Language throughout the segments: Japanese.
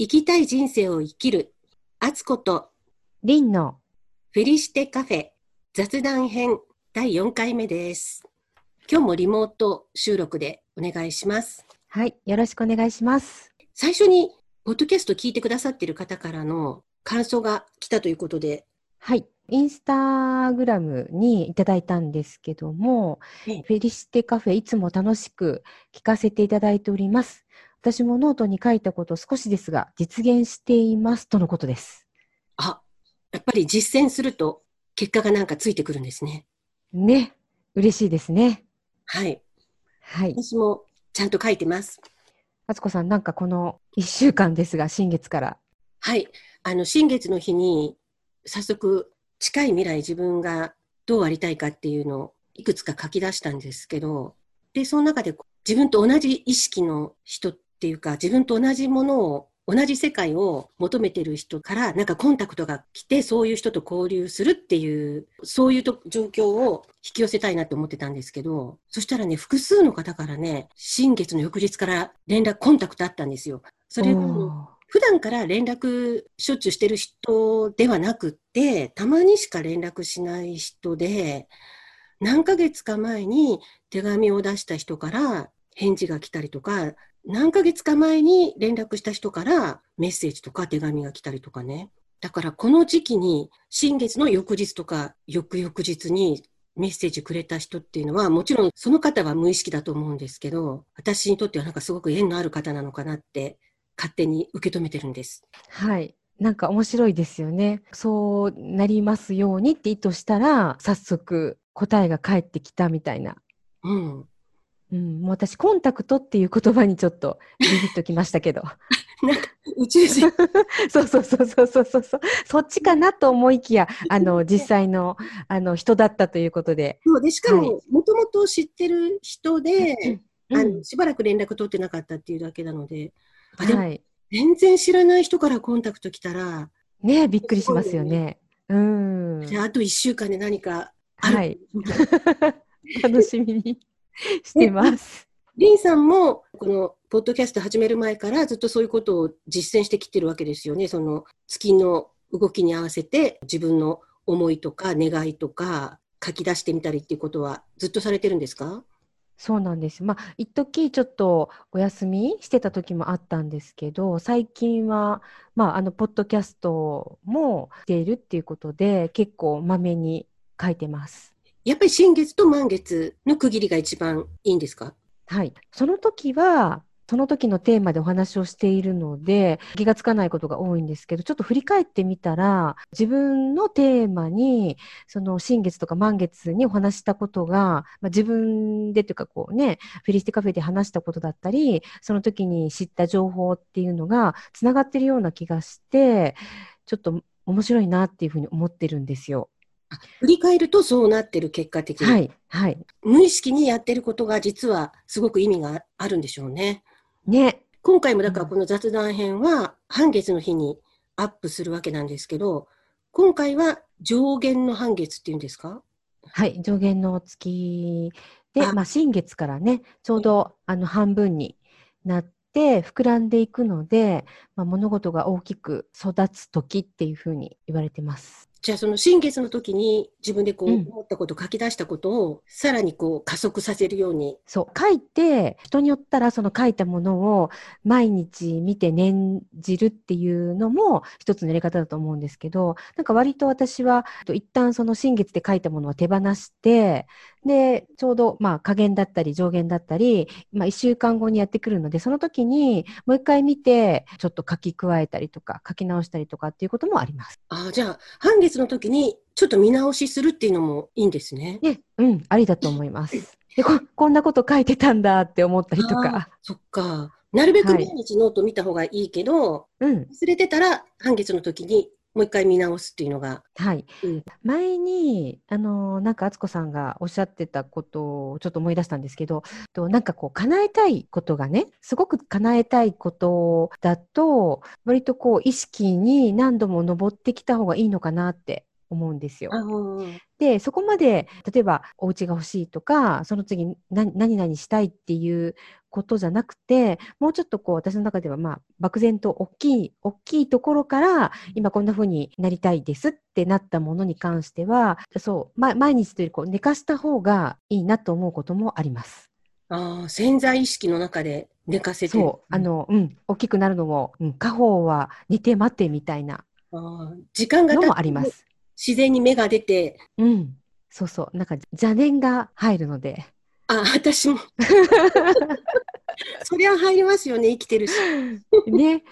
生きたい人生を生きる、あつこと、リンの。フェリシテカフェ。雑談編。第4回目です。今日もリモート収録でお願いします。はい、よろしくお願いします。最初に、ポッドキャスト聞いてくださっている方からの。感想が来たということで、はい、インスタグラムにいただいたんですけども、ええ。フェリシテカフェいつも楽しく聞かせていただいております。私もノートに書いたこと少しですが実現していますとのことです。あ、やっぱり実践すると結果がなんかついてくるんですね。ね、嬉しいですね。はい。はい。私もちゃんと書いてます。あつこさん、なんかこの1週間ですが、新月から。はい。あの、新月の日に、早速、近い未来自分がどうありたいかっていうのをいくつか書き出したんですけど、で、その中で自分と同じ意識の人っていうか、自分と同じものを、同じ世界を求めてる人から、なんかコンタクトが来て、そういう人と交流するっていう、そういうと状況を引き寄せたいなと思ってたんですけど、そしたらね、複数の方からね、新月の翌日から連絡、コンタクトあったんですよ。それ普段から連絡しょっちゅうしてる人ではなくって、たまにしか連絡しない人で、何ヶ月か前に手紙を出した人から返事が来たりとか、何ヶ月か前に連絡した人からメッセージとか手紙が来たりとかね。だからこの時期に新月の翌日とか翌々日にメッセージくれた人っていうのは、もちろんその方は無意識だと思うんですけど、私にとってはなんかすごく縁のある方なのかなって勝手に受け止めてるんです。はい。なんか面白いですよね。そうなりますようにって意図したら、早速答えが返ってきたみたいな。うん。うん、もう私、コンタクトっていう言葉にちょっとビビッときましたけど。なんか宇宙人。そうそうそうそうそうそうそう。そっちかなと思いきや、あの、実際の、あの、人だったということで。そうで、しかはも、もともと知ってる人で、あうんの、しばらく連絡取ってなかったっていうだけなので、はい。全然知らない人からコンタクト来たら、ねえびっくりしますよね。うん。じゃああと1週間で何かある。はい。楽しみにしてます。リンさんも、この、ポッドキャスト始める前からずっとそういうことを実践してきてるわけですよね。その、月の動きに合わせて自分の思いとか願いとか書き出してみたりっていうことはずっとされてるんですか？そうなんです。まあ、一時ちょっとお休みしてた時もあったんですけど、最近は、まあ、あの、ポッドキャストもしているっていうことで、結構まめに書いてます。やっぱり新月と満月の区切りが一番いいんですか？はい。その時は、その時のテーマでお話をしているので、気がつかないことが多いんですけど、ちょっと振り返ってみたら、自分のテーマに、その新月とか満月にお話したことが、まあ、自分でというかこうね、フェリシティカフェで話したことだったり、その時に知った情報っていうのが、つながってるような気がして、ちょっと面白いなっていうふうに思ってるんですよ。振り返るとそうなってる結果的に、はい。はい。無意識にやってることが実はすごく意味があるんでしょうね。ね。今回もだからうんこの雑談編は半月の日にアップするわけなんですけど、今回は上限の半月っていうんですか？はい、上限の月で、あまあ、新月からね、ちょうどあの半分になって膨らんでいくので、まあ、物事が大きく育つ時っていうふうに言われてます。じゃあその新月の時に自分でこううん思ったこと、書き出したことをさらにこう加速させるように。そう、書いて、人によったらその書いたものを毎日見て念じるっていうのも一つのやり方だと思うんですけど、なんか割と私は、と一旦その新月で書いたものは手放して、で、ちょうどまあ加減だったり上限だったり、まあ一週間後にやってくるので、その時にもう一回見て、ちょっと書き加えたりとか、書き直したりとかっていうこともあります。ああ、じゃあ半月の時にちょっと見直しするっていうのもいいんですね。ね、うん、ありだと思います。でこ、こんなこと書いてたんだって思ったりとあか。そっか。なるべくはい毎日ノート見た方がいいけど、うん。忘れてたら半月の時にもう一回見直すっていうのが、はい。うん前に、あの、なんか、敦子さんがおっしゃってたことをちょっと思い出したんですけど、となんかこう、叶えたいことがね、すごく叶えたいことだと、割とこう、意識に何度も登ってきた方がいいのかなって思うんですよ。で、そこまで、例えばお家が欲しいとか、その次何何々したいっていうことじゃなくて、もうちょっとこう私の中ではまあ漠然と大きい、大きいところから今こんな風になりたいですってなったものに関しては、そう、ま、毎日というこう寝かした方がいいなと思うこともあります。あー、潜在意識の中で寝かせてる。そう、あの、うん、大きくなるのも、うん、家宝は寝て待てみたいなあー時間があります。自然に芽が出て、うん。そうそう。なんか邪念が入るので。あ、私も。そりゃ入りますよね、生きてるし。ね。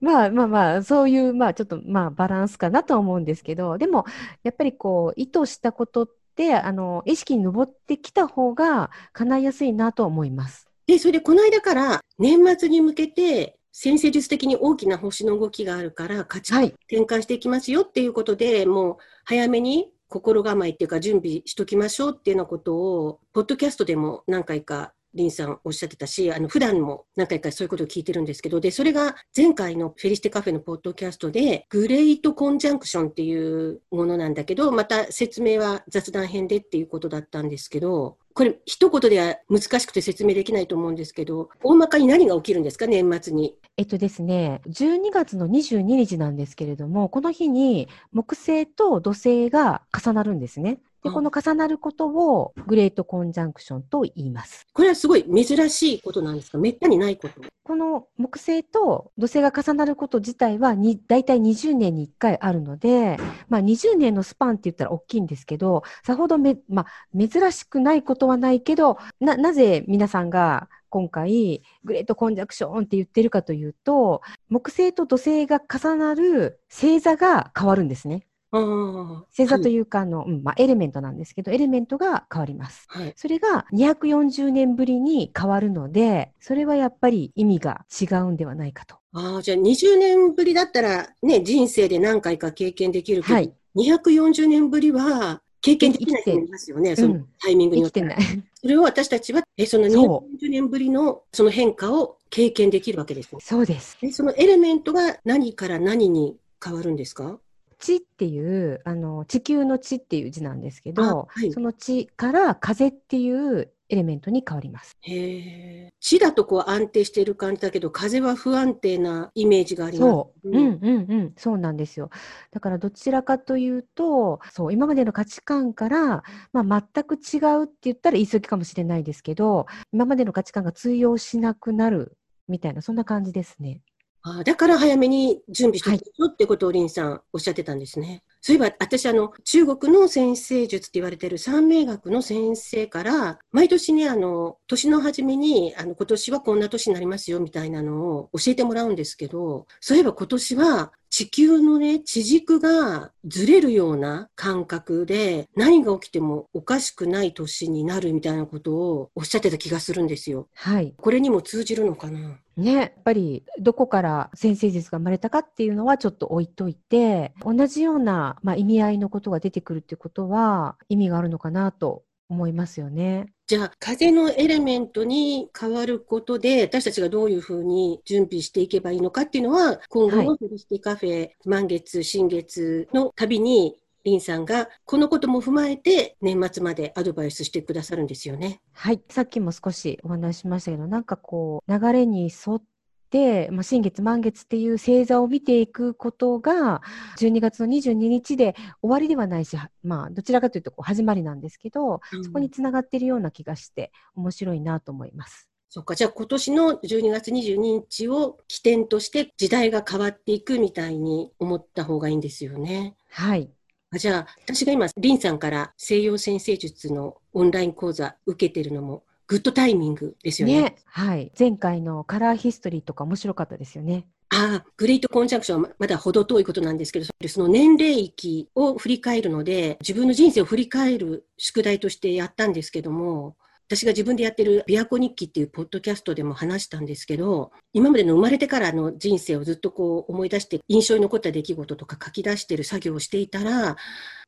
まあまあまあ、そういう、まあちょっとまあバランスかなとは思うんですけど、でも、やっぱりこう、意図したことって、あの、意識に上ってきた方が叶いやすいなと思います。で、それでこの間から年末に向けて、先生術的に大きな星の動きがあるから、価値観はい。転換していきますよっていうことで、もう早めに心構えっていうか準備しときましょうっていうようなことを、ポッドキャストでも何回かリンさんおっしゃってたし、あの、普段も何回かそういうことを聞いてるんですけど、で、それが前回のフェリシテカフェのポッドキャストで、グレートコンジャンクションっていうものなんだけど、また説明は雑談編でっていうことだったんですけど、これ一言では難しくて説明できないと思うんですけど、大まかに何が起きるんですか、年末に？えっとですね、12月の22日なんですけれども、この日に木星と土星が重なるんですね。で、うんこの重なることをグレートコンジャンクションと言います。これはすごい珍しいことなんですか？めったにないこと。この木星と土星が重なること自体はに大体20年に1回あるので、まあ、20年のスパンって言ったら大きいんですけど、さほどめ、まあ、珍しくないことはないけど、な、なぜ皆さんが今回グレートコンジャクションって言ってるかというと、木星と土星が重なる星座が変わるんですね。ああ。星座という。か、あの、うん、まあ、エレメントなんですけど、エレメントが変わります。はい。それが240年ぶりに変わるので、それはやっぱり意味が違うんではないかと。ああ、じゃあ20年ぶりだったらね、人生で何回か経験できるけど、はい。240年ぶりは経験できない人もいますよね、そのうんタイミングによってない。それを私たちは、え、そのそ240年ぶりのその変化を経験できるわけですね。そうです。でそのエレメントが何から何に変わるんですか？地っていう、あの、地球の地っていう字なんですけあど、はいその地から風っていうエレメントに変わります。へえ。地だとこう安定している感じだけど、風は不安定なイメージがあります。そう。うんうんうん。そうなんですよ。だからどちらかというと、そう、今までの価値観から、まあ、全く違うって言ったら言い過ぎかもしれないですけど、今までの価値観が通用しなくなるみたいな、そんな感じですね。ああだから早めに準備しておきましょうってことを林さんおっしゃってたんですね。そういえば私あの中国の先生術って言われてる三名学の先生から毎年ねあの年の初めにあの今年はこんな年になりますよみたいなのを教えてもらうんですけどそういえば今年は地球のね地軸がずれるような感覚で何が起きてもおかしくない年になるみたいなことをおっしゃってた気がするんですよ。はい。これにも通じるのかな？ね、やっぱりどこから先生術が生まれたかっていうのはちょっと置いといて、同じような、まあ、意味合いのことが出てくるっていうことは意味があるのかなと思いますよね。じゃあ、風のエレメントに変わることで、私たちがどういうふうに準備していけばいいのかっていうのは、今後はいのフェリシティカフェ満月、新月の旅に、リンさんがこのことも踏まえて年末までアドバイスしてくださるんですよね。はい。さっきも少しお話ししましたけど、なんかこう、流れに沿って、まあ、新月満月っていう星座を見ていくことが、12月の22日で終わりではないし、はまあ、どちらかというとこう始まりなんですけど、うんそこにつながっているような気がして、面白いなと思います。そっか、じゃあ今年の12月22日を起点として時代が変わっていくみたいに思った方がいいんですよね。はい。あじゃあ、私が今、リンさんから西洋先生術のオンライン講座受けてるのも、グッドタイミングですよね。ね。はい。前回のカラーヒストリーとか面白かったですよね。ああ、グレートコンジャンクションはままだ程遠いことなんですけど、その年齢域を振り返るので、自分の人生を振り返る宿題としてやったんですけども、私が自分でやってる琵琶湖日記っていうポッドキャストでも話したんですけど、今までの生まれてからの人生をずっとこう思い出して印象に残った出来事とか書き出してる作業をしていたら、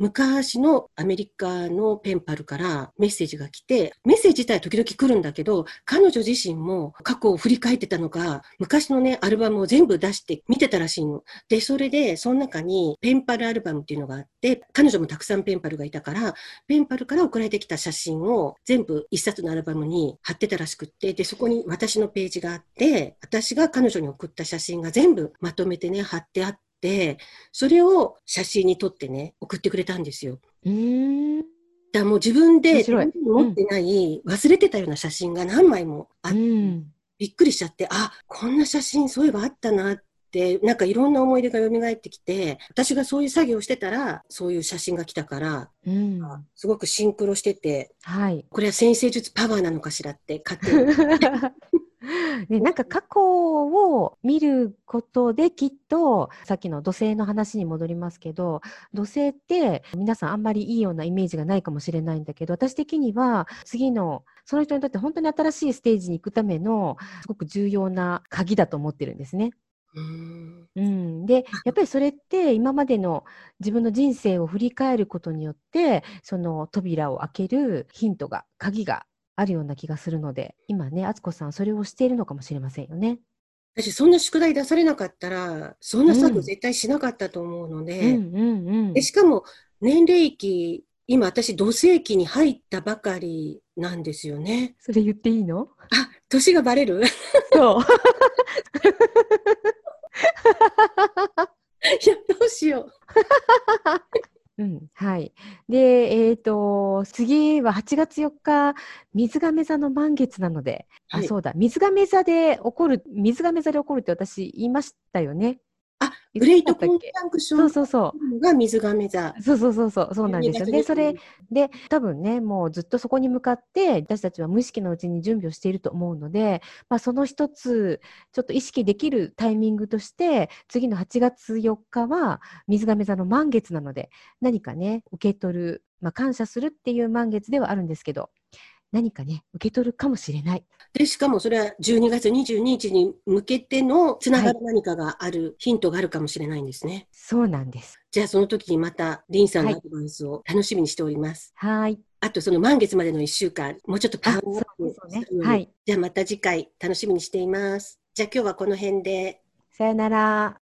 昔のアメリカのペンパルからメッセージが来て、メッセージ自体時々来るんだけど、彼女自身も過去を振り返ってたのか、昔のね、アルバムを全部出して見てたらしいの。で、それで、その中にペンパルアルバムっていうのがあって、彼女もたくさんペンパルがいたから、ペンパルから送られてきた写真を全部一冊のアルバムに貼ってたらしくって、で、そこに私のページがあって、私が彼女に送った写真が全部まとめてね、貼ってあって、、それを写真に撮ってね、送ってくれたんですよ。うん。だもう自分で持ってない、忘れてたような写真が何枚もあって、びっくりしちゃって、あ、こんな写真そういえばあったなって、なんかいろんな思い出が蘇ってきて、私がそういう作業をしてたら、そういう写真が来たから、うん、すごくシンクロしてて、はい、これは先生術パワーなのかしらって勝手に ね、なんか過去を見ることできっと、さっきの土星の話に戻りますけど、土星って皆さんあんまりいいようなイメージがないかもしれないんだけど、私的には次のその人にとって本当に新しいステージに行くためのすごく重要な鍵だと思ってるんですね。うん、でやっぱりそれって今までの自分の人生を振り返ることによってその扉を開けるヒントが鍵があるような気がするので、今ね、敦子さん、それをしているのかもしれませんよね。私、そんな宿題出されなかったら、そんな作業絶対しなかったと思うので、でしかも、年齢期、今私、土星期に入ったばかりなんですよね。それ言っていいの？あ、年がバレる？そう。いや、どうしよう。うん、はい。で、えっ、ー、と、次は8月4日、水亀座の満月なので、はい、あ、そうだ、水亀座で起こる、水亀座で起こるって私言いましたよね。あ、グレートコンジャンクションそうそうそうが水亀座。そうそうそうそう、そうなんですよね。それで、多分ね、もうずっとそこに向かって、私たちは無意識のうちに準備をしていると思うので、まあ、その一つ、ちょっと意識できるタイミングとして、次の8月4日は水亀座の満月なので、何かね、受け取る、まあ、感謝するっていう満月ではあるんですけど、何かね、受け取るかもしれない。で、しかもそれは12月22日に向けてのつながる何かがある、はい、ヒントがあるかもしれないんですね。そうなんです。じゃあその時にまた、リンさんのアドバイスを楽しみにしております。はい。あとその満月までの1週間、もうちょっと考えて、ね、はい。じゃあまた次回楽しみにしています。じゃあ今日はこの辺で。さよなら。